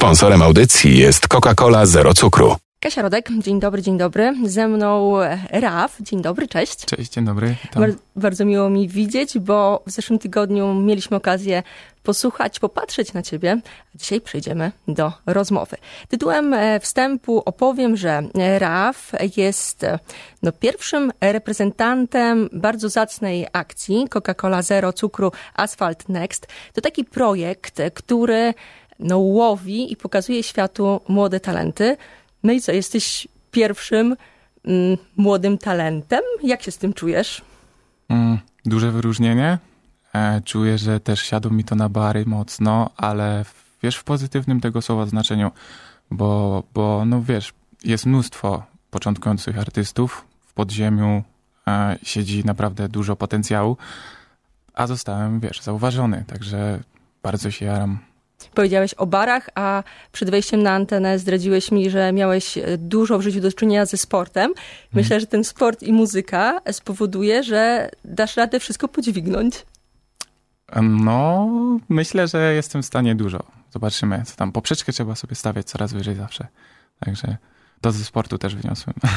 Sponsorem audycji jest Coca-Cola Zero Cukru. Kasia Rodek, dzień dobry, dzień dobry. Ze mną Raf, dzień dobry, cześć. Cześć, dzień dobry. Bar bardzo miło mi widzieć, bo w zeszłym tygodniu mieliśmy okazję posłuchać, popatrzeć na ciebie. A dzisiaj przejdziemy do rozmowy. Tytułem e, wstępu opowiem, że Raf jest e, no, pierwszym reprezentantem bardzo zacnej akcji Coca-Cola Zero Cukru Asphalt Next. To taki projekt, który no, łowi i pokazuje światu młode talenty. No i co, jesteś pierwszym mm, młodym talentem? Jak się z tym czujesz? Mm, duże wyróżnienie. E, czuję, że też siadło mi to na bary mocno, ale wiesz, w pozytywnym tego słowa znaczeniu, bo, bo no wiesz, jest mnóstwo początkujących artystów. W podziemiu e, siedzi naprawdę dużo potencjału, a zostałem, wiesz, zauważony, także bardzo się jaram. Powiedziałeś o barach, a przed wejściem na antenę zdradziłeś mi, że miałeś dużo w życiu do czynienia ze sportem. Myślę, hmm. że ten sport i muzyka spowoduje, że dasz radę wszystko podźwignąć. No, myślę, że jestem w stanie dużo. Zobaczymy, co tam. Poprzeczkę trzeba sobie stawiać coraz wyżej zawsze. Także to ze sportu też wyniosłem.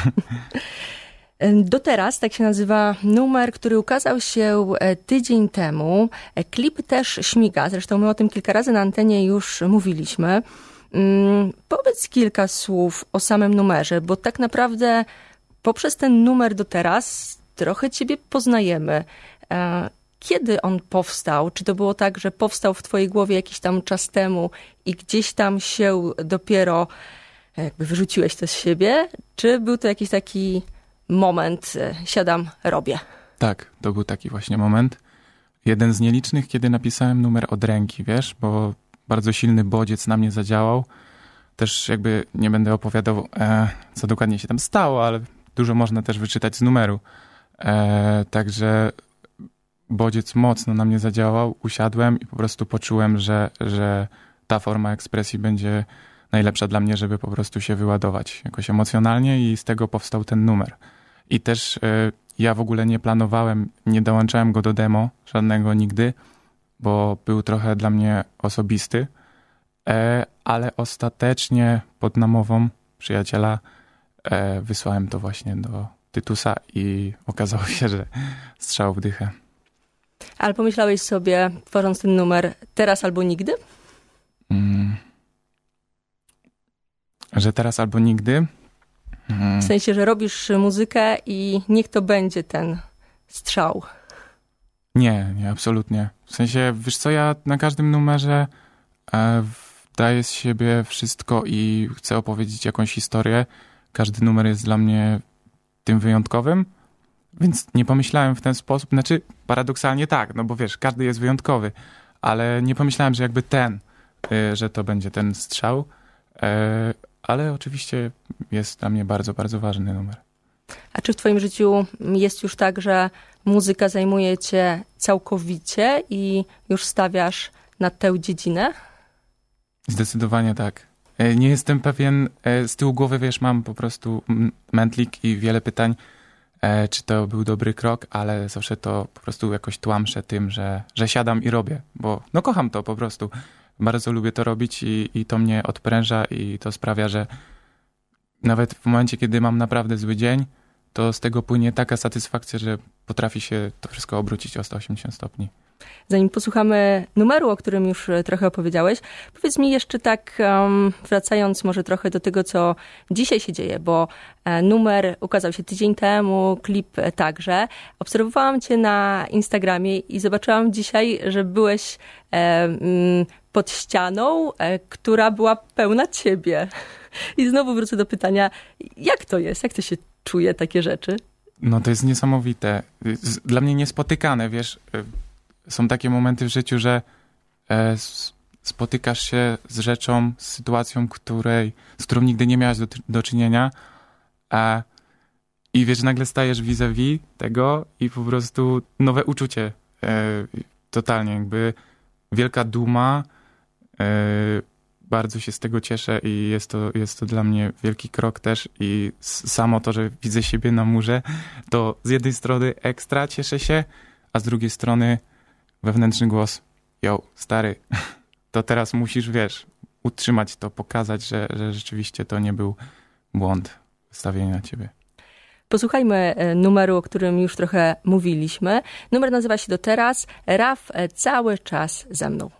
Do teraz, tak się nazywa numer, który ukazał się e, tydzień temu. E, klip też śmiga, zresztą my o tym kilka razy na antenie już mówiliśmy. Mm, powiedz kilka słów o samym numerze, bo tak naprawdę poprzez ten numer do teraz trochę ciebie poznajemy. E, kiedy on powstał? Czy to było tak, że powstał w twojej głowie jakiś tam czas temu i gdzieś tam się dopiero jakby wyrzuciłeś to z siebie? Czy był to jakiś taki moment, e, siadam, robię. Tak, to był taki właśnie moment. Jeden z nielicznych, kiedy napisałem numer od ręki, wiesz, bo bardzo silny bodziec na mnie zadziałał. Też jakby nie będę opowiadał, e, co dokładnie się tam stało, ale dużo można też wyczytać z numeru. E, także bodziec mocno na mnie zadziałał, usiadłem i po prostu poczułem, że, że ta forma ekspresji będzie najlepsza dla mnie, żeby po prostu się wyładować jakoś emocjonalnie i z tego powstał ten numer. I też y, ja w ogóle nie planowałem, nie dołączałem go do demo żadnego nigdy, bo był trochę dla mnie osobisty, e, ale ostatecznie pod namową przyjaciela e, wysłałem to właśnie do Tytusa i okazało się, że strzał w dychę. Ale pomyślałeś sobie, tworząc ten numer, teraz albo nigdy? Mm. Że teraz albo nigdy? Mhm. W sensie, że robisz muzykę i niech to będzie ten strzał. Nie, nie, absolutnie. W sensie, wiesz co, ja na każdym numerze e, daję z siebie wszystko i chcę opowiedzieć jakąś historię. Każdy numer jest dla mnie tym wyjątkowym, więc nie pomyślałem w ten sposób. Znaczy, paradoksalnie tak, no bo wiesz, każdy jest wyjątkowy, ale nie pomyślałem, że jakby ten, y, że to będzie ten strzał. E, ale oczywiście jest dla mnie bardzo, bardzo ważny numer. A czy w Twoim życiu jest już tak, że muzyka zajmuje Cię całkowicie i już stawiasz na tę dziedzinę? Zdecydowanie tak. E, nie jestem pewien, e, z tyłu głowy, wiesz, mam po prostu mętlik i wiele pytań, e, czy to był dobry krok, ale zawsze to po prostu jakoś tłamszę tym, że, że siadam i robię, bo no kocham to po prostu bardzo lubię to robić i, i to mnie odpręża i to sprawia, że nawet w momencie, kiedy mam naprawdę zły dzień, to z tego płynie taka satysfakcja, że potrafi się to wszystko obrócić o 180 stopni. Zanim posłuchamy numeru, o którym już e, trochę opowiedziałeś, powiedz mi jeszcze tak, um, wracając może trochę do tego, co dzisiaj się dzieje, bo e, numer ukazał się tydzień temu, klip także. Obserwowałam cię na Instagramie i zobaczyłam dzisiaj, że byłeś e, pod ścianą, e, która była pełna ciebie. I znowu wrócę do pytania, jak to jest? Jak to się czuje, takie rzeczy? No to jest niesamowite. Dla mnie niespotykane, wiesz. E, są takie momenty w życiu, że e, spotykasz się z rzeczą, z sytuacją, której, z którą nigdy nie miałeś do, do czynienia, a i wiesz, nagle stajesz vis-a-vis tego i po prostu nowe uczucie. totalnie, jakby wielka duma, bardzo się z tego cieszę i jest to, jest to dla mnie wielki krok też i samo to, że widzę siebie na murze, to z jednej strony ekstra cieszę się, a z drugiej strony wewnętrzny głos, yo, stary, to teraz musisz, wiesz, utrzymać to, pokazać, że, że rzeczywiście to nie był błąd wystawienia ciebie. Posłuchajmy e, numeru, o którym już trochę mówiliśmy. Numer nazywa się Do Teraz. Raf e, cały czas ze mną.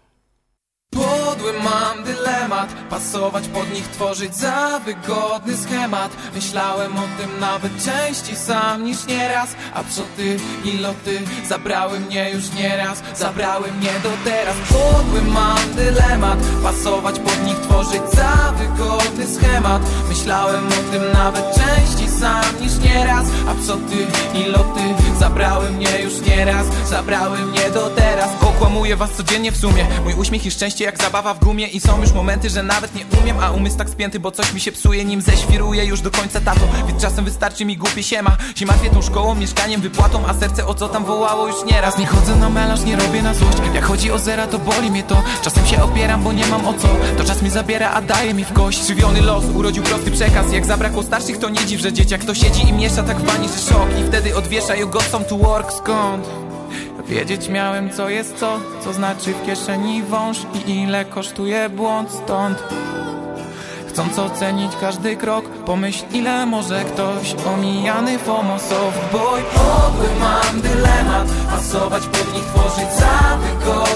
Podły mam dylemat. Pasować pod nich, tworzyć za wygodny schemat. Myślałem o tym nawet częściej sam niż nieraz. A ty i loty zabrały mnie już nieraz. Zabrały mnie do teraz. Podły mam dylemat. Pasować pod nich, tworzyć za wygodny schemat. Myślałem o tym nawet częściej sam niż nieraz. A ty i loty zabrały mnie już nieraz. Zabrały mnie do teraz. Okłamuję was codziennie w sumie. Mój uśmiech i szczęście jak zabawa w gumie I są już momenty, że nawet nie umiem A umysł tak spięty, bo coś mi się psuje Nim zeświruję już do końca tato. Więc czasem wystarczy mi głupie siema. Się martwię tą szkołą, mieszkaniem, wypłatą A serce o co tam wołało już nieraz. Nie chodzę na melanż, nie robię na złość. Jak chodzi o zera, to boli mnie to. Czasem się opieram, bo nie mam o co. To czas mi zabiera, a daje mi w kość. Krzywiony los urodził prosty przekaz. Jak zabrakło starszych, to nie dziw, że dzieciak to siedzi i miesza tak w bani, że szok. I wtedy odwiesza you got some to work, skąd? Wiedzieć miałem co jest co, co znaczy w kieszeni wąż I ile kosztuje błąd stąd. Chcąc ocenić każdy krok Pomyśl ile może ktoś Omijany FOMO soft boy Podły mam dylemat Pasować pod nich, tworzyć za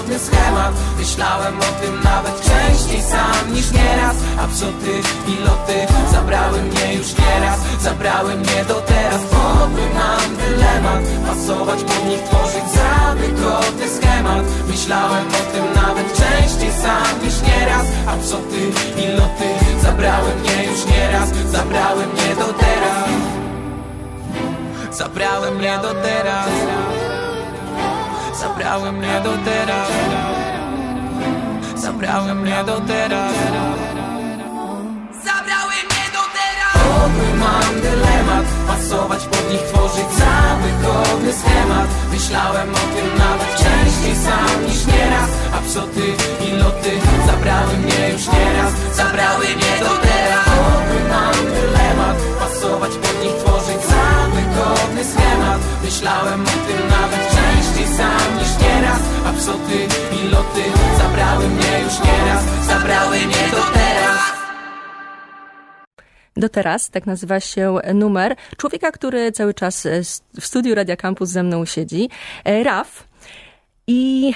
wygodny schemat. Myślałem o tym nawet częściej sam niż nieraz. A psoty i loty zabrały mnie już nieraz. Zabrały mnie do teraz. Podły mam dylemat. Pasować pod nich, tworzyć za wygodny schemat. Myślałem o tym nawet częściej sam niż nieraz. A psoty i loty zabrały mnie już nieraz. Zabrały mnie do teraz. Zabrały mnie do teraz Zabrały mnie do teraz. Zabrały mnie do teraz. Zabrały mnie do teraz. Podły mam dylemat Pasować pod nich, tworzyć wygodny schemat. Myślałem o tym nawet częściej sam niż nieraz. A psoty i loty zabrały mnie już nieraz. Zabrały mnie do teraz. Podły mam dylemat Pasować pod nich, tworzyć za wygodny schemat. Myślałem o tym nawet częściej sam niż nieraz. A psoty i loty zabrały mnie już nieraz. Zabrały mnie do teraz. Do teraz, tak nazywa się numer człowieka, który cały czas w studiu Radia Campus ze mną siedzi, e, Raf. I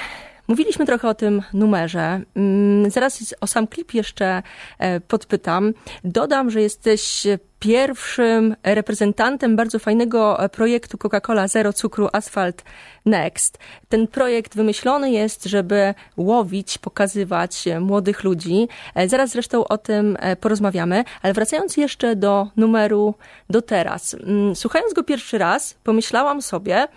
Mówiliśmy trochę o tym numerze. Mm, zaraz o sam klip jeszcze e, podpytam. Dodam, że jesteś pierwszym reprezentantem bardzo fajnego e, projektu Coca-Cola Zero Cukru Asphalt Next. Ten projekt wymyślony jest, żeby łowić, pokazywać młodych ludzi. E, zaraz zresztą o tym porozmawiamy, ale wracając jeszcze do numeru do teraz. Mm, słuchając go pierwszy raz, pomyślałam sobie,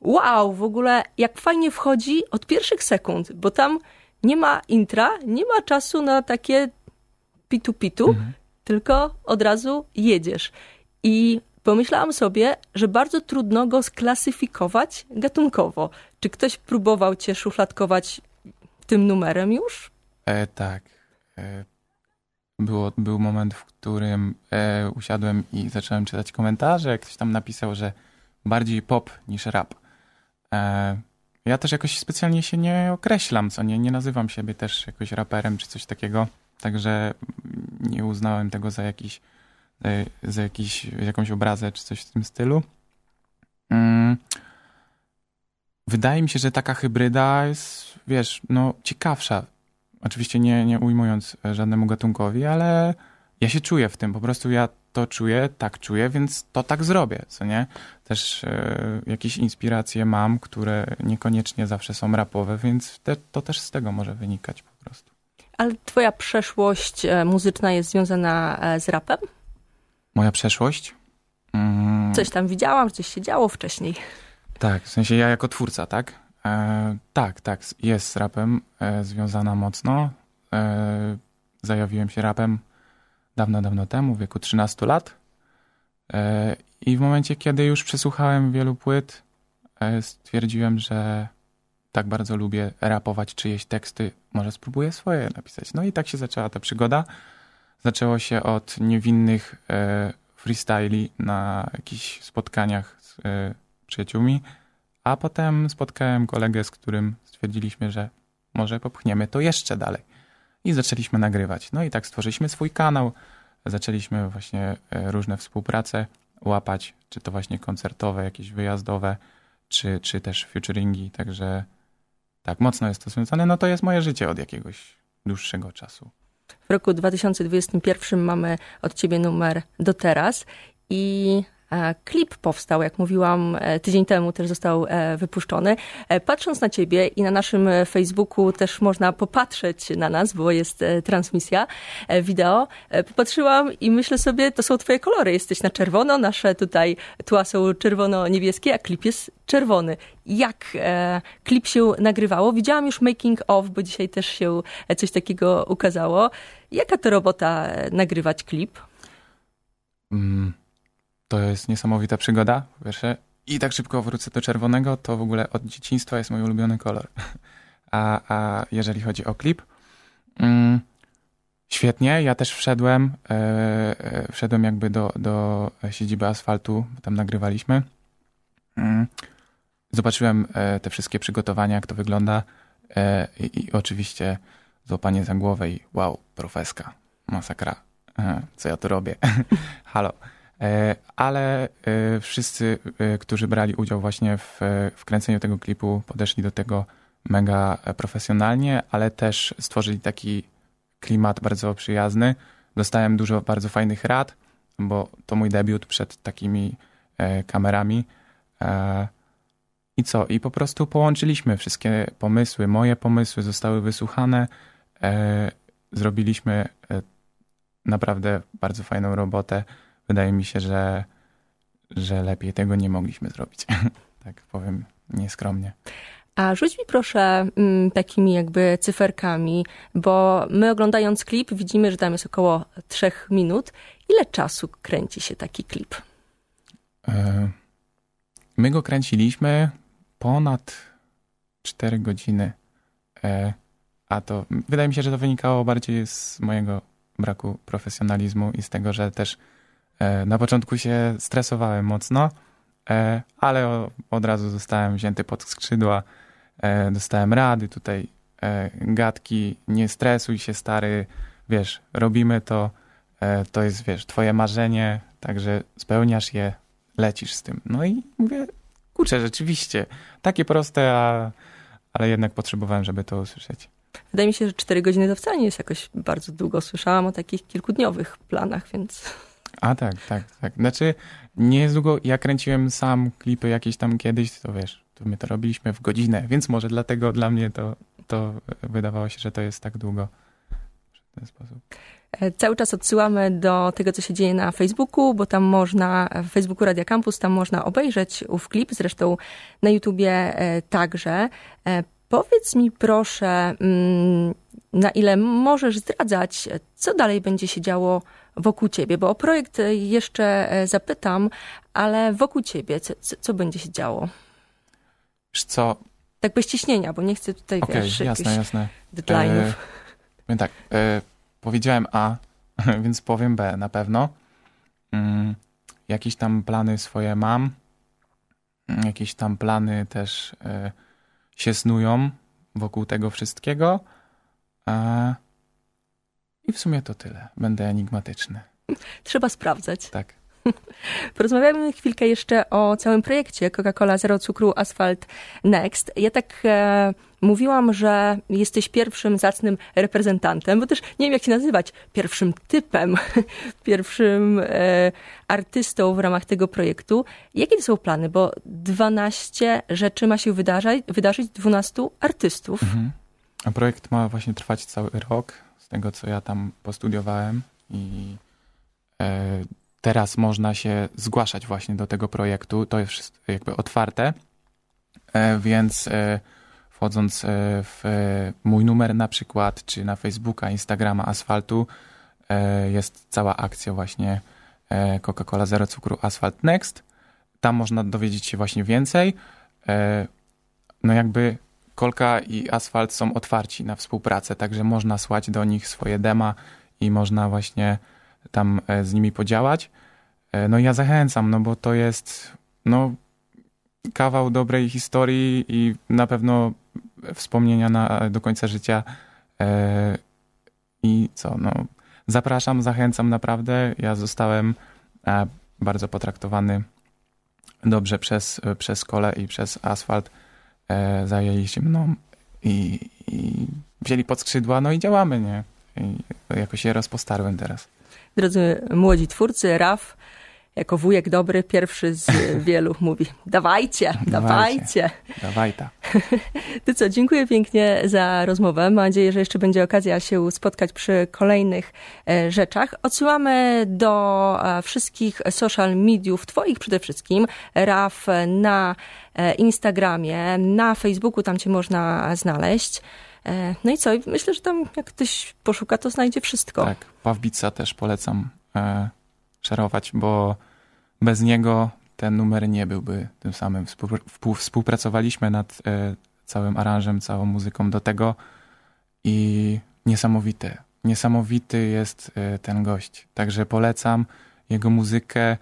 wow, w ogóle jak fajnie wchodzi od pierwszych sekund, bo tam nie ma intra, nie ma czasu na takie pitu-pitu, mhm. tylko od razu jedziesz. I pomyślałam sobie, że bardzo trudno go sklasyfikować gatunkowo. Czy ktoś próbował cię szufladkować tym numerem już? E, tak. E, było, był moment, w którym e, usiadłem i zacząłem czytać komentarze. Ktoś tam napisał, że bardziej pop niż rap. E, ja też jakoś specjalnie się nie określam, co nie, nie nazywam siebie też jakoś raperem czy coś takiego, także nie uznałem tego za jakiś, za jakiś, jakąś obrazę czy coś w tym stylu. Mm. Wydaje mi się, że taka hybryda jest, wiesz, no ciekawsza. Oczywiście nie, nie ujmując żadnemu gatunkowi, ale ja się czuję w tym. Po prostu ja to czuję, tak czuję, więc to tak zrobię, co nie? Też e, jakieś inspiracje mam, które niekoniecznie zawsze są rapowe, więc te, to też z tego może wynikać po prostu. Ale twoja przeszłość e, muzyczna jest związana e, z rapem? Moja przeszłość? Mm. Coś tam widziałam, coś się działo wcześniej. Tak, w sensie ja jako twórca, tak? E, tak, tak, jest z rapem e, związana mocno. E, zajawiłem się rapem dawno, dawno temu, w wieku 13 lat. E, I w momencie, kiedy już przesłuchałem wielu płyt, e, stwierdziłem, że tak bardzo lubię rapować czyjeś teksty, może spróbuję swoje napisać. No i tak się zaczęła ta przygoda. Zaczęło się od niewinnych e, freestyli na jakichś spotkaniach z przyjaciółmi, a potem spotkałem kolegę, z którym stwierdziliśmy, że może popchniemy to jeszcze dalej. I zaczęliśmy nagrywać. No i tak stworzyliśmy swój kanał, zaczęliśmy właśnie e, różne współprace łapać, czy to właśnie koncertowe, jakieś wyjazdowe, czy, czy też featuringi, także tak, mocno jest to związane. No to jest moje życie od jakiegoś dłuższego czasu. W roku 2021 mamy od ciebie numer do teraz i klip powstał, jak mówiłam, e, tydzień temu też został e, wypuszczony. Patrząc na ciebie i na naszym Facebooku też można popatrzeć na nas, bo jest transmisja wideo. Popatrzyłam i myślę sobie, to są twoje kolory. Jesteś na czerwono, nasze tutaj tła są czerwono-niebieskie, a klip jest czerwony. Jak klip się nagrywało? Widziałam już making of, bo dzisiaj też się coś takiego ukazało. Jaka to robota nagrywać klip? Mm to jest niesamowita przygoda, po pierwsze. I tak szybko wrócę do czerwonego, to w ogóle od dzieciństwa jest mój ulubiony kolor. A, a jeżeli chodzi o klip, mm, świetnie. Ja też wszedłem, e, wszedłem jakby do, do siedziby asfaltu, tam nagrywaliśmy. Mm, zobaczyłem e, te wszystkie przygotowania, jak to wygląda i, i, oczywiście złapanie za głowę i wow, profeska, masakra, co ja tu robię, halo. E, ale e, wszyscy, e, którzy brali udział właśnie w, w kręceniu tego klipu, podeszli do tego mega profesjonalnie, ale też stworzyli taki klimat bardzo przyjazny. Dostałem dużo bardzo fajnych rad, bo to mój debiut przed takimi kamerami. I co? I po prostu połączyliśmy wszystkie pomysły. Moje pomysły zostały wysłuchane. Zrobiliśmy naprawdę bardzo fajną robotę wydaje mi się, że, że lepiej tego nie mogliśmy zrobić. tak powiem nieskromnie. A rzuć mi proszę mm, takimi jakby cyferkami, bo my oglądając klip widzimy, że tam jest około trzech minut. Ile czasu kręci się taki klip? E, my go kręciliśmy ponad 4 godziny. E, a to wydaje mi się, że to wynikało bardziej z mojego braku profesjonalizmu i z tego, że też na początku się stresowałem mocno, e, ale od razu zostałem wzięty pod skrzydła, e, dostałem rady tutaj, gadki, nie stresuj się stary, wiesz, robimy to, to jest, wiesz, twoje marzenie, także spełniasz je, lecisz z tym. No i mówię, kurczę, rzeczywiście, takie proste, a, ale jednak potrzebowałem, żeby to usłyszeć. Wydaje mi się, że 4 godziny to wcale nie jest jakoś bardzo długo. Słyszałam o takich kilkudniowych planach, więc... A tak, tak, tak. Znaczy, nie jest długo. Ja kręciłem sam klipy jakieś tam kiedyś, to wiesz, to my to robiliśmy w godzinę, więc może dlatego dla mnie to, to wydawało się, że to jest tak długo w ten sposób. E, cały czas odsyłamy do tego, co się dzieje na Facebooku, bo tam można, w Facebooku Radia Campus, tam można obejrzeć ów klip, zresztą na YouTubie e, także. E, powiedz mi proszę, mm, na ile możesz zdradzać, co dalej będzie się działo wokół ciebie, bo o projekt jeszcze e, zapytam, ale wokół ciebie, co, co będzie się działo? Wiesz co? Tak bez ciśnienia, bo nie chcę tutaj, okay, wiesz, jasne, jasne. deadline'ów. E, tak, e, powiedziałem A, więc powiem B na pewno. Mm, jakieś tam plany swoje mam. Mm, jakieś tam plany też e, się snują wokół tego wszystkiego. E, i w sumie to tyle. Będę enigmatyczny. Trzeba sprawdzać. Tak. Porozmawiamy chwilkę jeszcze o całym projekcie Coca-Cola Zero Cukru Asphalt Next. Ja tak e, mówiłam, że jesteś pierwszym zacnym reprezentantem, bo też nie wiem jak się nazywać, pierwszym typem, pierwszym e, artystą w ramach tego projektu. Jakie to są plany? Bo 12 rzeczy ma się wydarzyć, wydarzyć 12 artystów. Mhm. A projekt ma właśnie trwać cały rok tego, co ja tam postudiowałem i e, teraz można się zgłaszać właśnie do tego projektu. To jest jakby otwarte, e, więc e, wchodząc w mój numer na przykład, czy na Facebooka, Instagrama, Asfaltu, jest cała akcja właśnie Coca-Cola Zero Cukru Asphalt Next. Tam można dowiedzieć się właśnie więcej. No jakby Kolka i Asfalt są otwarci na współpracę, także można słać do nich swoje dema i można właśnie tam e, z nimi podziałać. E, no ja zachęcam, no bo to jest no, kawał dobrej historii i na pewno wspomnienia na, do końca życia. E, I co, no, zapraszam, zachęcam naprawdę. Ja zostałem bardzo potraktowany dobrze przez, przez kole i przez asfalt. E, zajęli się mną i, i wzięli pod skrzydła, no i działamy, nie? I jakoś się rozpostarłem teraz. Drodzy młodzi twórcy, Raf jako wujek dobry, pierwszy z wielu mówi dawajcie, dawajcie. Dawaj ta. Ty co, dziękuję pięknie za rozmowę. Mam nadzieję, że jeszcze będzie okazja się spotkać przy kolejnych e, rzeczach. Odsyłamy do e, wszystkich social mediów, twoich przede wszystkim, Raf na e, Instagramie, na Facebooku, tam cię można znaleźć. No i co? Myślę, że tam jak ktoś poszuka, to znajdzie wszystko. Tak, Pawbica też polecam szerować, bo bez niego ten numer nie byłby tym samym. Współpracowaliśmy nad e, całym aranżem, całą muzyką do tego i niesamowity, niesamowity jest e, ten gość. Także polecam jego muzykę,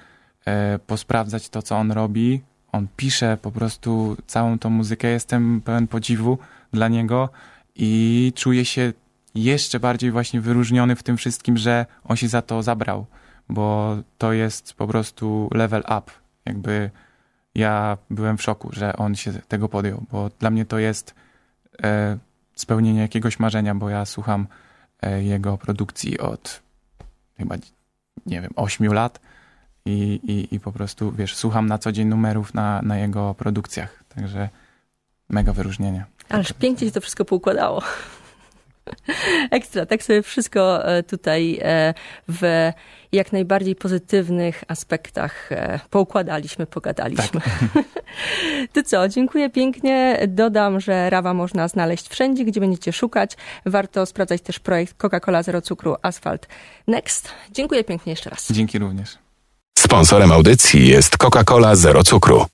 e, posprawdzać to, co on robi. On pisze po prostu całą tą muzykę. Jestem pełen podziwu dla niego i czuję się jeszcze bardziej właśnie wyróżniony w tym wszystkim, że on się za to zabrał bo to jest po prostu level up. Jakby ja byłem w szoku, że on się tego podjął, bo dla mnie to jest e, spełnienie jakiegoś marzenia, bo ja słucham e, jego produkcji od chyba, nie wiem, 8 lat i, i, i po prostu, wiesz, słucham na co dzień numerów na, na jego produkcjach, także mega wyróżnienie. Ależ pięknie się to wszystko poukładało. Ekstra, tak sobie wszystko e, tutaj e, w jak najbardziej pozytywnych aspektach e, poukładaliśmy, pogadaliśmy. Tak. Ty co, dziękuję pięknie. Dodam, że Rawa można znaleźć wszędzie, gdzie będziecie szukać. Warto sprawdzać też projekt Coca-Cola Zero Cukru Asfalt Next. Dziękuję pięknie jeszcze raz. Dzięki również. Sponsorem audycji jest Coca-Cola Zero Cukru.